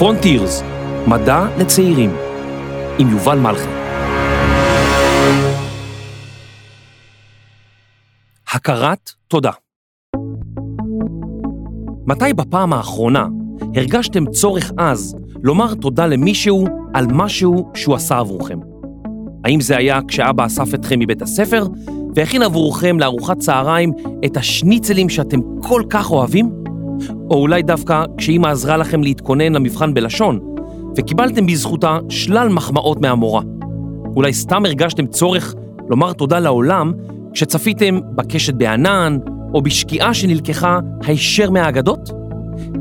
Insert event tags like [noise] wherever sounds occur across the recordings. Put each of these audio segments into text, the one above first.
פרונטירס, מדע לצעירים, עם יובל מלכי. הכרת תודה. מתי בפעם האחרונה הרגשתם צורך עז לומר תודה למישהו על משהו שהוא עשה עבורכם? האם זה היה כשאבא אסף אתכם מבית הספר והכין עבורכם לארוחת צהריים את השניצלים שאתם כל כך אוהבים? או אולי דווקא כשאימא עזרה לכם להתכונן למבחן בלשון וקיבלתם בזכותה שלל מחמאות מהמורה? אולי סתם הרגשתם צורך לומר תודה לעולם כשצפיתם בקשת בענן או בשקיעה שנלקחה הישר מהאגדות?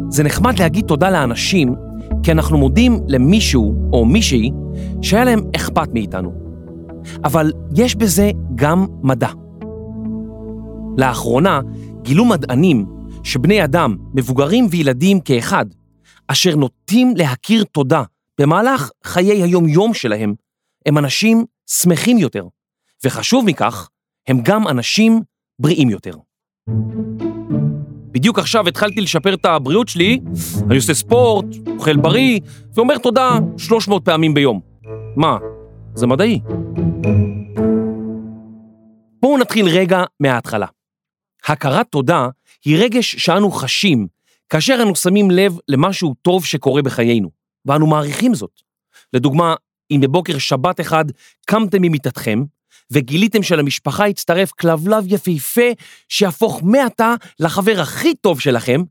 זה נחמד להגיד תודה לאנשים כי אנחנו מודים למישהו או מישהי שהיה להם אכפת מאיתנו. אבל יש בזה גם מדע. לאחרונה גילו מדענים שבני אדם, מבוגרים וילדים כאחד, אשר נוטים להכיר תודה במהלך חיי היום-יום שלהם, הם אנשים שמחים יותר, וחשוב מכך, הם גם אנשים בריאים יותר. בדיוק עכשיו התחלתי לשפר את הבריאות שלי, אני עושה ספורט, אוכל בריא, ואומר תודה 300 פעמים ביום. מה, זה מדעי. בואו נתחיל רגע מההתחלה. הכרת תודה היא רגש שאנו חשים כאשר אנו שמים לב למשהו טוב שקורה בחיינו, ואנו מעריכים זאת. לדוגמה, אם בבוקר שבת אחד קמתם ממיטתכם, וגיליתם שלמשפחה הצטרף כלבלב יפהפה שיהפוך מעתה לחבר הכי טוב שלכם,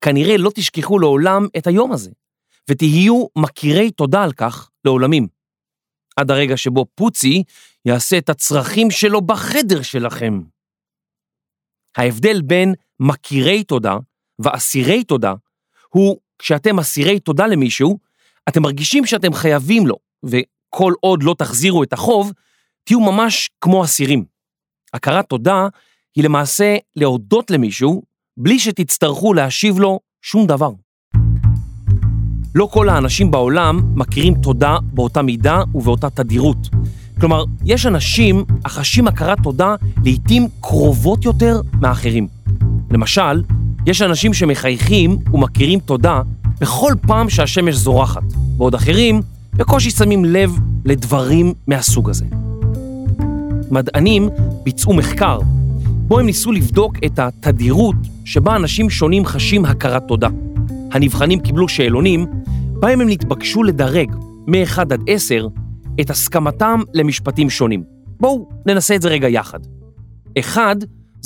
כנראה לא תשכחו לעולם את היום הזה, ותהיו מכירי תודה על כך לעולמים. עד הרגע שבו פוצי יעשה את הצרכים שלו בחדר שלכם. ההבדל בין מכירי תודה ואסירי תודה הוא כשאתם אסירי תודה למישהו, אתם מרגישים שאתם חייבים לו, וכל עוד לא תחזירו את החוב, תהיו ממש כמו אסירים. הכרת תודה היא למעשה להודות למישהו בלי שתצטרכו להשיב לו שום דבר. לא כל האנשים בעולם מכירים תודה באותה מידה ובאותה תדירות. כלומר, יש אנשים החשים הכרת תודה לעתים קרובות יותר מאחרים. למשל, יש אנשים שמחייכים ומכירים תודה בכל פעם שהשמש זורחת, בעוד אחרים בקושי שמים לב לדברים מהסוג הזה. מדענים ביצעו מחקר, בו הם ניסו לבדוק את התדירות שבה אנשים שונים חשים הכרת תודה. הנבחנים קיבלו שאלונים, בהם הם נתבקשו לדרג מ-1 עד 10 את הסכמתם למשפטים שונים. בואו ננסה את זה רגע יחד. 1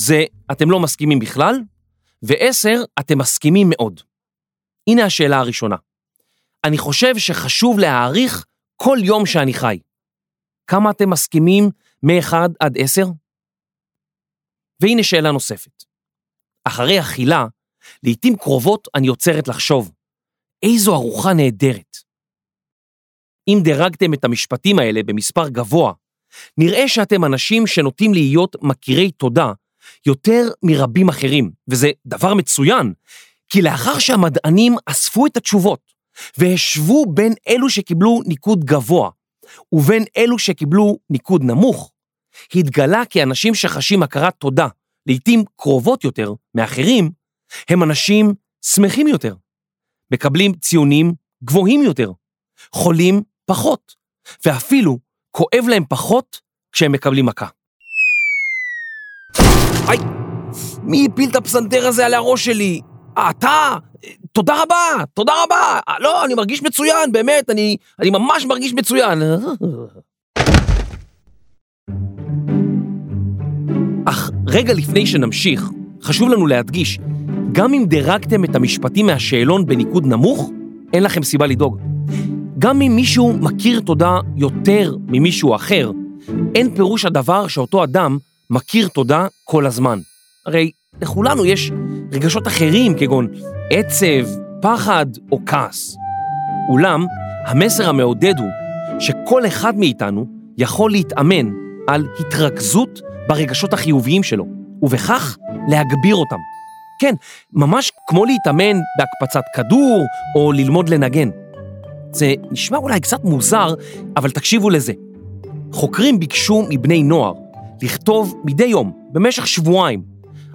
זה אתם לא מסכימים בכלל, ו-10 אתם מסכימים מאוד. הנה השאלה הראשונה. אני חושב שחשוב להעריך כל יום שאני חי. כמה אתם מסכימים מ-1 עד 10? והנה שאלה נוספת. אחרי אכילה, לעתים קרובות אני עוצרת לחשוב, איזו ארוחה נהדרת. אם דירגתם את המשפטים האלה במספר גבוה, נראה שאתם אנשים שנוטים להיות מכירי תודה יותר מרבים אחרים, וזה דבר מצוין, כי לאחר שהמדענים אספו את התשובות והשוו בין אלו שקיבלו ניקוד גבוה ובין אלו שקיבלו ניקוד נמוך, התגלה כי אנשים שחשים הכרת תודה, לעתים קרובות יותר מאחרים, הם אנשים שמחים יותר, מקבלים ציונים גבוהים יותר, חולים פחות, ואפילו כואב להם פחות כשהם מקבלים מכה. היי, מי הפיל את הפסנתר הזה על הראש שלי? אה, אתה? תודה רבה, תודה רבה. לא, אני מרגיש מצוין, באמת, אני, אני ממש מרגיש מצוין. אך רגע לפני שנמשיך, חשוב לנו להדגיש, גם אם דירגתם את המשפטים מהשאלון בניקוד נמוך, אין לכם סיבה לדאוג. גם אם מישהו מכיר תודה יותר ממישהו אחר, אין פירוש הדבר שאותו אדם מכיר תודה כל הזמן. הרי לכולנו יש רגשות אחרים כגון עצב, פחד או כעס. אולם, המסר המעודד הוא שכל אחד מאיתנו יכול להתאמן על התרכזות ברגשות החיוביים שלו, ובכך להגביר אותם. כן, ממש כמו להתאמן בהקפצת כדור או ללמוד לנגן. זה נשמע אולי קצת מוזר, אבל תקשיבו לזה. חוקרים ביקשו מבני נוער לכתוב מדי יום, במשך שבועיים,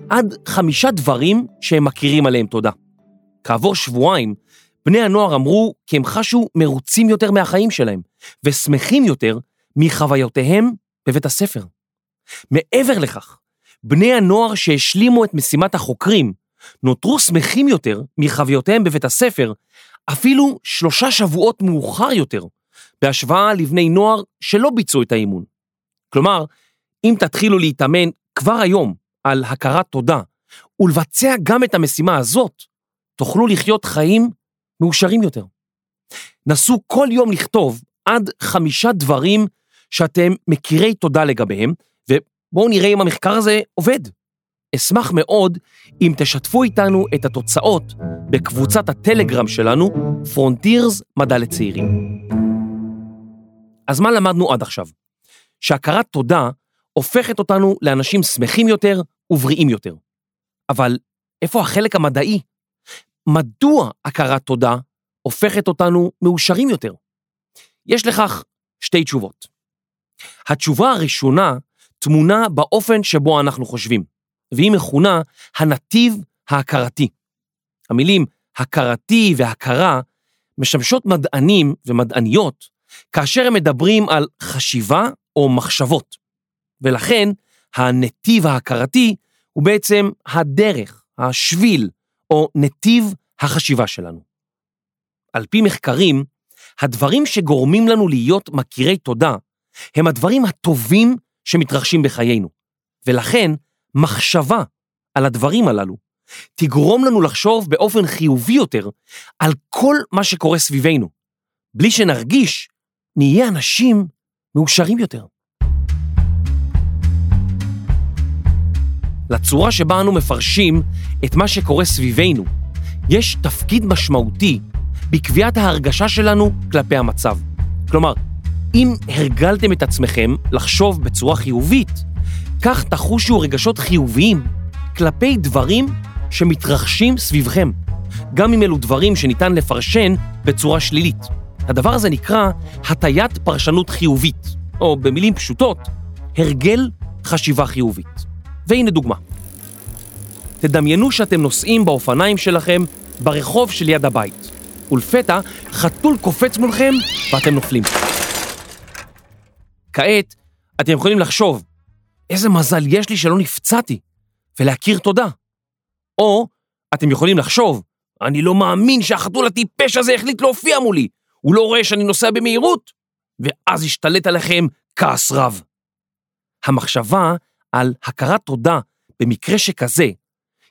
עד חמישה דברים שהם מכירים עליהם תודה. כעבור שבועיים, בני הנוער אמרו כי הם חשו מרוצים יותר מהחיים שלהם, ושמחים יותר מחוויותיהם בבית הספר. מעבר לכך, בני הנוער שהשלימו את משימת החוקרים, נותרו שמחים יותר מחוויותיהם בבית הספר, אפילו שלושה שבועות מאוחר יותר, בהשוואה לבני נוער שלא ביצעו את האימון. כלומר, אם תתחילו להתאמן כבר היום על הכרת תודה, ולבצע גם את המשימה הזאת, תוכלו לחיות חיים מאושרים יותר. נסו כל יום לכתוב עד חמישה דברים שאתם מכירי תודה לגביהם, ובואו נראה אם המחקר הזה עובד. אשמח מאוד אם תשתפו איתנו את התוצאות בקבוצת הטלגרם שלנו, פרונטירס מדע לצעירים. אז מה למדנו עד עכשיו? שהכרת תודה הופכת אותנו לאנשים שמחים יותר ובריאים יותר. אבל איפה החלק המדעי? מדוע הכרת תודה הופכת אותנו מאושרים יותר? יש לכך שתי תשובות. התשובה הראשונה תמונה באופן שבו אנחנו חושבים, והיא מכונה הנתיב ההכרתי. המילים הכרתי והכרה משמשות מדענים ומדעניות כאשר הם מדברים על חשיבה או מחשבות, ולכן הנתיב ההכרתי הוא בעצם הדרך, השביל או נתיב החשיבה שלנו. על פי מחקרים, הדברים שגורמים לנו להיות מכירי תודה הם הדברים הטובים שמתרחשים בחיינו, ולכן מחשבה על הדברים הללו תגרום לנו לחשוב באופן חיובי יותר על כל מה שקורה סביבנו. בלי שנרגיש, נהיה אנשים מאושרים יותר. לצורה שבה אנו מפרשים את מה שקורה סביבנו, יש תפקיד משמעותי בקביעת ההרגשה שלנו כלפי המצב. כלומר, אם הרגלתם את עצמכם לחשוב בצורה חיובית, כך תחושו רגשות חיוביים כלפי דברים שמתרחשים סביבכם, גם אם אלו דברים שניתן לפרשן בצורה שלילית. הדבר הזה נקרא הטיית פרשנות חיובית, או במילים פשוטות, הרגל חשיבה חיובית. והנה דוגמה. תדמיינו שאתם נוסעים באופניים שלכם ברחוב שליד הבית, ולפתע חתול קופץ מולכם ואתם נופלים. כעת אתם יכולים לחשוב, איזה מזל יש לי שלא נפצעתי, ולהכיר תודה. או אתם יכולים לחשוב, אני לא מאמין שהחתול הטיפש הזה החליט להופיע מולי, הוא לא רואה שאני נוסע במהירות, ואז ישתלט עליכם כעס רב. המחשבה על הכרת תודה במקרה שכזה,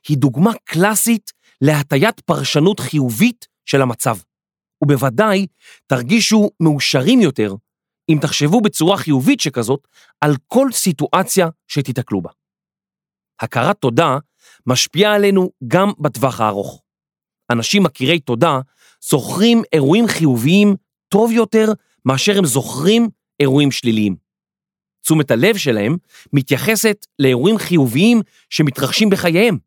היא דוגמה קלאסית להטיית פרשנות חיובית של המצב. ובוודאי תרגישו מאושרים יותר אם תחשבו בצורה חיובית שכזאת על כל סיטואציה שתיתקלו בה. הכרת תודה משפיעה עלינו גם בטווח הארוך. אנשים מכירי תודה זוכרים אירועים חיוביים טוב יותר מאשר הם זוכרים אירועים שליליים. תשומת הלב שלהם מתייחסת לאירועים חיוביים שמתרחשים בחייהם,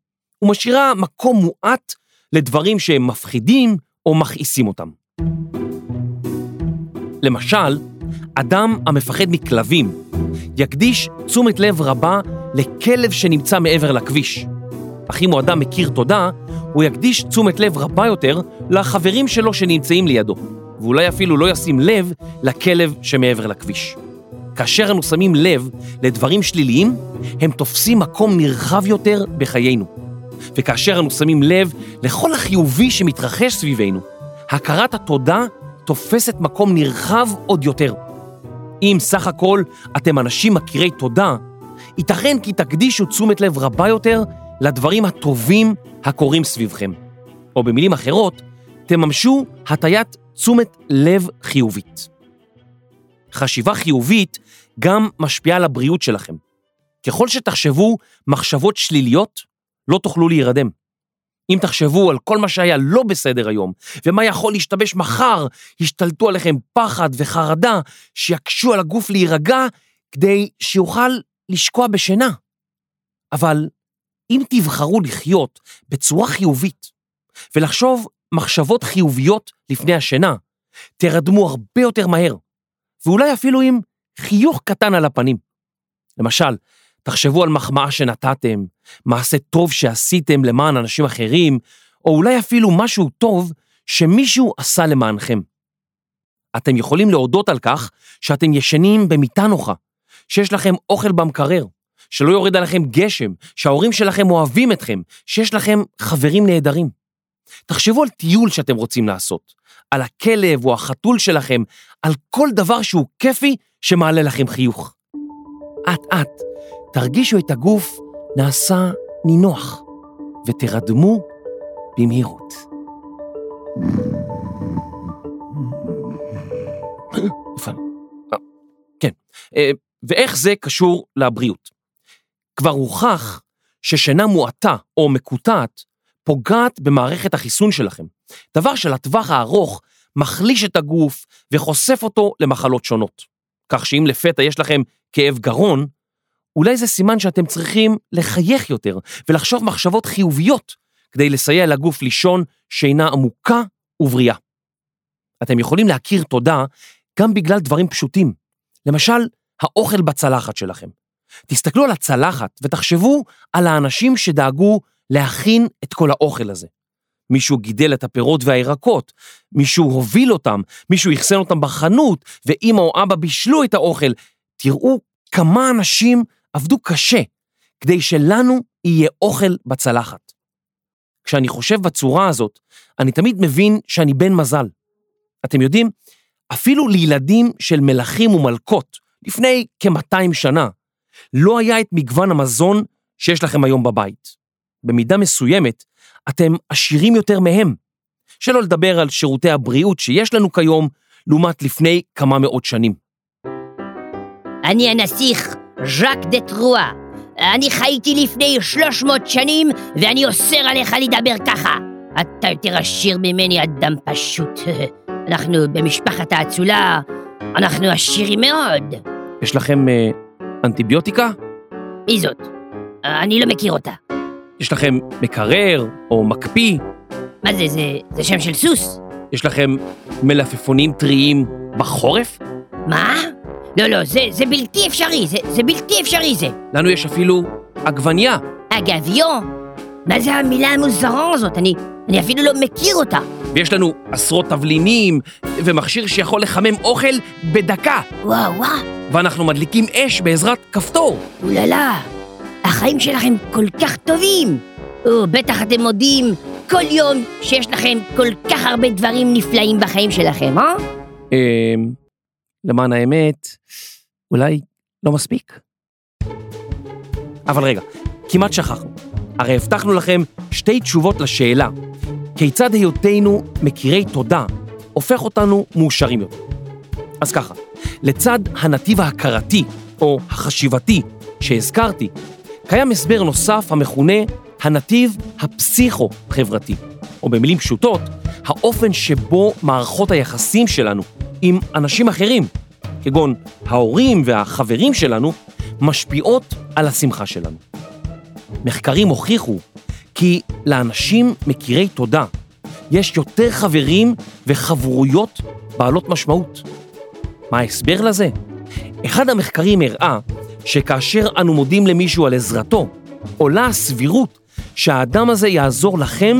ומשאירה מקום מועט לדברים שהם מפחידים או מכעיסים אותם. למשל, אדם המפחד מכלבים יקדיש תשומת לב רבה לכלב שנמצא מעבר לכביש. אך אם הוא אדם מכיר תודה, הוא יקדיש תשומת לב רבה יותר לחברים שלו שנמצאים לידו, ואולי אפילו לא ישים לב לכלב שמעבר לכביש. כאשר אנו שמים לב לדברים שליליים, הם תופסים מקום נרחב יותר בחיינו. וכאשר אנו שמים לב לכל החיובי שמתרחש סביבנו, הכרת התודה תופסת מקום נרחב עוד יותר. אם סך הכל אתם אנשים מכירי תודה, ייתכן כי תקדישו תשומת לב רבה יותר לדברים הטובים הקורים סביבכם. או במילים אחרות, תממשו הטיית תשומת לב חיובית. חשיבה חיובית גם משפיעה על הבריאות שלכם. ככל שתחשבו מחשבות שליליות, לא תוכלו להירדם. אם תחשבו על כל מה שהיה לא בסדר היום, ומה יכול להשתבש מחר, ישתלטו עליכם פחד וחרדה, שיקשו על הגוף להירגע, כדי שיוכל לשקוע בשינה. אבל אם תבחרו לחיות בצורה חיובית, ולחשוב מחשבות חיוביות לפני השינה, תרדמו הרבה יותר מהר, ואולי אפילו עם חיוך קטן על הפנים. למשל, תחשבו על מחמאה שנתתם, מעשה טוב שעשיתם למען אנשים אחרים, או אולי אפילו משהו טוב שמישהו עשה למענכם. אתם יכולים להודות על כך שאתם ישנים במיטה נוחה, שיש לכם אוכל במקרר, שלא יורד עליכם גשם, שההורים שלכם אוהבים אתכם, שיש לכם חברים נהדרים. תחשבו על טיול שאתם רוצים לעשות, על הכלב או החתול שלכם, על כל דבר שהוא כיפי שמעלה לכם חיוך. אט-אט תרגישו את הגוף נעשה נינוח, ותרדמו במהירות. כן, אה, ואיך זה קשור לבריאות? כבר הוכח ששינה מועטה או מקוטעת פוגעת במערכת החיסון שלכם, דבר שלטווח הארוך מחליש את הגוף וחושף אותו למחלות שונות. כך שאם לפתע יש לכם כאב גרון, אולי זה סימן שאתם צריכים לחייך יותר ולחשוב מחשבות חיוביות כדי לסייע לגוף לישון שינה עמוקה ובריאה. אתם יכולים להכיר תודה גם בגלל דברים פשוטים, למשל, האוכל בצלחת שלכם. תסתכלו על הצלחת ותחשבו על האנשים שדאגו להכין את כל האוכל הזה. מישהו גידל את הפירות והירקות, מישהו הוביל אותם, מישהו אחסן אותם בחנות, ואמא או אבא בישלו את האוכל. תראו כמה אנשים עבדו קשה כדי שלנו יהיה אוכל בצלחת. כשאני חושב בצורה הזאת, אני תמיד מבין שאני בן מזל. אתם יודעים, אפילו לילדים של מלכים ומלכות, לפני כ-200 שנה, לא היה את מגוון המזון שיש לכם היום בבית. במידה מסוימת, אתם עשירים יותר מהם. שלא לדבר על שירותי הבריאות שיש לנו כיום, לעומת לפני כמה מאות שנים. אני הנסיך ז'אק דה טרואה. אני חייתי לפני 300 שנים, ואני אוסר עליך לדבר ככה. אתה יותר עשיר ממני, אדם פשוט. [laughs] אנחנו במשפחת האצולה, אנחנו עשירים מאוד. יש לכם אה, אנטיביוטיקה? מי זאת? אני לא מכיר אותה. יש לכם מקרר או מקפיא? מה זה, זה, זה שם של סוס? יש לכם מלפפונים טריים בחורף? מה? לא, לא, זה, זה בלתי אפשרי, זה, זה בלתי אפשרי זה. לנו יש אפילו עגבניה. אגביו? מה זה המילה המוזרה הזאת? אני, אני אפילו לא מכיר אותה. ויש לנו עשרות תבלינים ומכשיר שיכול לחמם אוכל בדקה. וואו, וואו. ואנחנו מדליקים אש בעזרת כפתור. אוללה, החיים שלכם כל כך טובים. או, בטח אתם מודים כל יום שיש לכם כל כך הרבה דברים נפלאים בחיים שלכם, אה? אמ, למען האמת, אולי לא מספיק. אבל רגע, כמעט שכחנו. הרי הבטחנו לכם שתי תשובות לשאלה, כיצד היותנו מכירי תודה הופך אותנו מאושרים יותר. אז ככה, לצד הנתיב ההכרתי או החשיבתי שהזכרתי, קיים הסבר נוסף המכונה הנתיב הפסיכו-חברתי, או במילים פשוטות, האופן שבו מערכות היחסים שלנו עם אנשים אחרים, כגון ההורים והחברים שלנו, משפיעות על השמחה שלנו. מחקרים הוכיחו כי לאנשים מכירי תודה יש יותר חברים וחברויות בעלות משמעות. מה ההסבר לזה? אחד המחקרים הראה שכאשר אנו מודים למישהו על עזרתו, עולה הסבירות שהאדם הזה יעזור לכם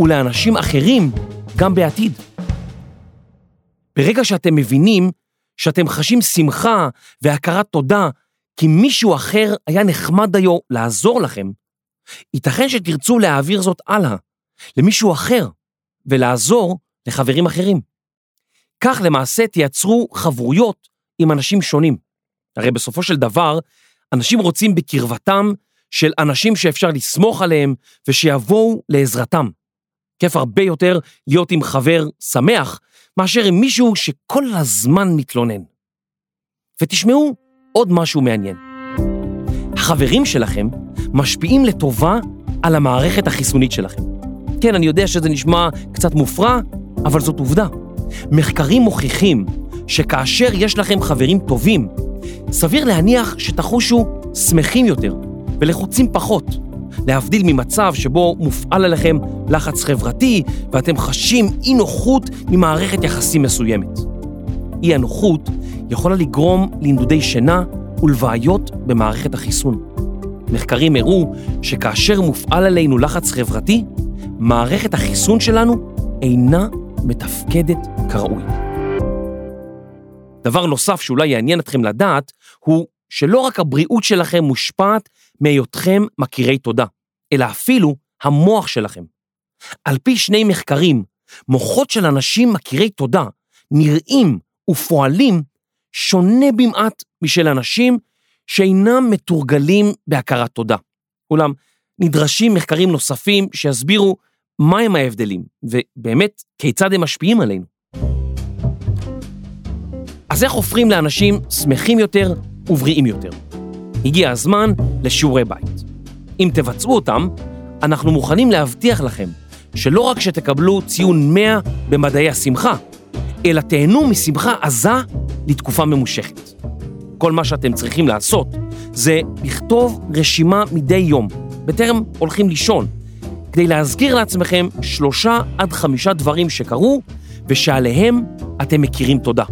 ולאנשים אחרים גם בעתיד. ברגע שאתם מבינים שאתם חשים שמחה והכרת תודה כי מישהו אחר היה נחמד דיו לעזור לכם, ייתכן שתרצו להעביר זאת הלאה, למישהו אחר, ולעזור לחברים אחרים. כך למעשה תייצרו חברויות עם אנשים שונים. הרי בסופו של דבר, אנשים רוצים בקרבתם של אנשים שאפשר לסמוך עליהם ושיבואו לעזרתם. כיף הרבה יותר להיות עם חבר שמח מאשר עם מישהו שכל הזמן מתלונן. ותשמעו עוד משהו מעניין. החברים שלכם משפיעים לטובה על המערכת החיסונית שלכם. כן, אני יודע שזה נשמע קצת מופרע, אבל זאת עובדה. מחקרים מוכיחים שכאשר יש לכם חברים טובים, סביר להניח שתחושו שמחים יותר ולחוצים פחות, להבדיל ממצב שבו מופעל עליכם לחץ חברתי ואתם חשים אי נוחות ממערכת יחסים מסוימת. אי הנוחות יכולה לגרום לנדודי שינה ולבעיות במערכת החיסון. מחקרים הראו שכאשר מופעל עלינו לחץ חברתי, מערכת החיסון שלנו אינה מתפקדת כראוי. דבר נוסף שאולי יעניין אתכם לדעת, הוא שלא רק הבריאות שלכם מושפעת מהיותכם מכירי תודה, אלא אפילו המוח שלכם. על פי שני מחקרים, מוחות של אנשים מכירי תודה נראים ופועלים שונה במעט משל אנשים שאינם מתורגלים בהכרת תודה. אולם נדרשים מחקרים נוספים שיסבירו מהם ההבדלים, ובאמת כיצד הם משפיעים עלינו. אז איך הופכים לאנשים שמחים יותר ובריאים יותר? הגיע הזמן לשיעורי בית. אם תבצעו אותם, אנחנו מוכנים להבטיח לכם שלא רק שתקבלו ציון 100 במדעי השמחה, אלא תהנו משמחה עזה לתקופה ממושכת. כל מה שאתם צריכים לעשות זה לכתוב רשימה מדי יום, בטרם הולכים לישון, כדי להזכיר לעצמכם שלושה עד חמישה דברים שקרו ושעליהם אתם מכירים תודה.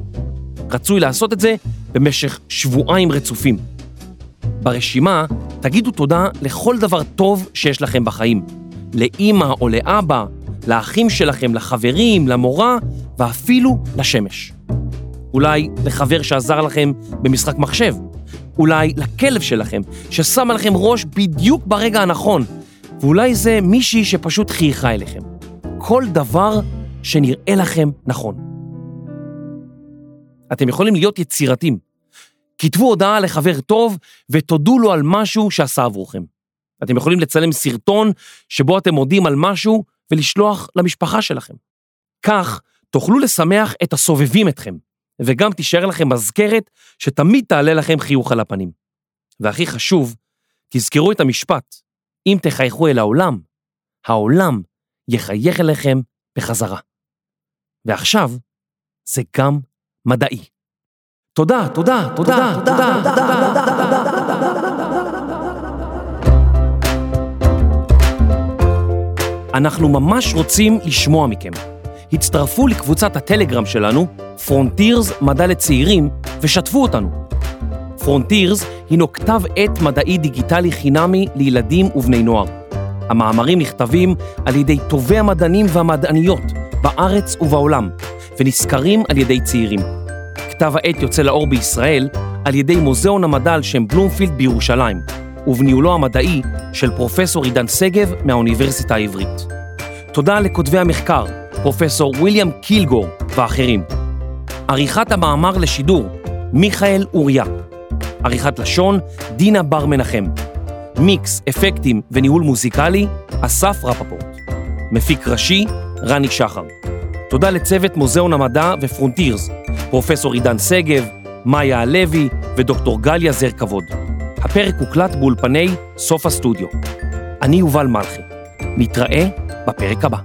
רצוי לעשות את זה במשך שבועיים רצופים. ברשימה תגידו תודה לכל דבר טוב שיש לכם בחיים. לאימא או לאבא, לאחים שלכם, לחברים, למורה ואפילו לשמש. אולי לחבר שעזר לכם במשחק מחשב. אולי לכלב שלכם, ששם עליכם ראש בדיוק ברגע הנכון. ואולי זה מישהי שפשוט חייכה אליכם. כל דבר שנראה לכם נכון. אתם יכולים להיות יצירתיים. כתבו הודעה לחבר טוב ותודו לו על משהו שעשה עבורכם. אתם יכולים לצלם סרטון שבו אתם מודים על משהו ולשלוח למשפחה שלכם. כך תוכלו לשמח את הסובבים אתכם, וגם תישאר לכם מזכרת שתמיד תעלה לכם חיוך על הפנים. והכי חשוב, תזכרו את המשפט, אם תחייכו אל העולם, העולם יחייך אליכם בחזרה. ועכשיו, זה גם מדעי. תודה, תודה, תודה, תודה, אנחנו ממש רוצים לשמוע מכם. הצטרפו לקבוצת הטלגרם שלנו, Frontiers מדע לצעירים, ושתפו אותנו. Frontiers הינו כתב עת מדעי דיגיטלי חינמי לילדים ובני נוער. המאמרים נכתבים על ידי טובי המדענים והמדעניות בארץ ובעולם, ונסקרים על ידי צעירים. כתב העת יוצא לאור בישראל על ידי מוזיאון המדע על שם בלומפילד בירושלים, ובניהולו המדעי של פרופסור עידן שגב מהאוניברסיטה העברית. תודה לכותבי המחקר, פרופסור ויליאם קילגור ואחרים. עריכת המאמר לשידור, מיכאל אוריה. עריכת לשון, דינה בר מנחם. מיקס, אפקטים וניהול מוזיקלי, אסף רפפורט. מפיק ראשי, רני שחר. תודה לצוות מוזיאון המדע ופרונטירס, פרופסור עידן שגב, מאיה הלוי ודוקטור גליה זר כבוד. הפרק הוקלט באולפני סוף הסטודיו. אני יובל מלכי. נתראה בפרק הבא.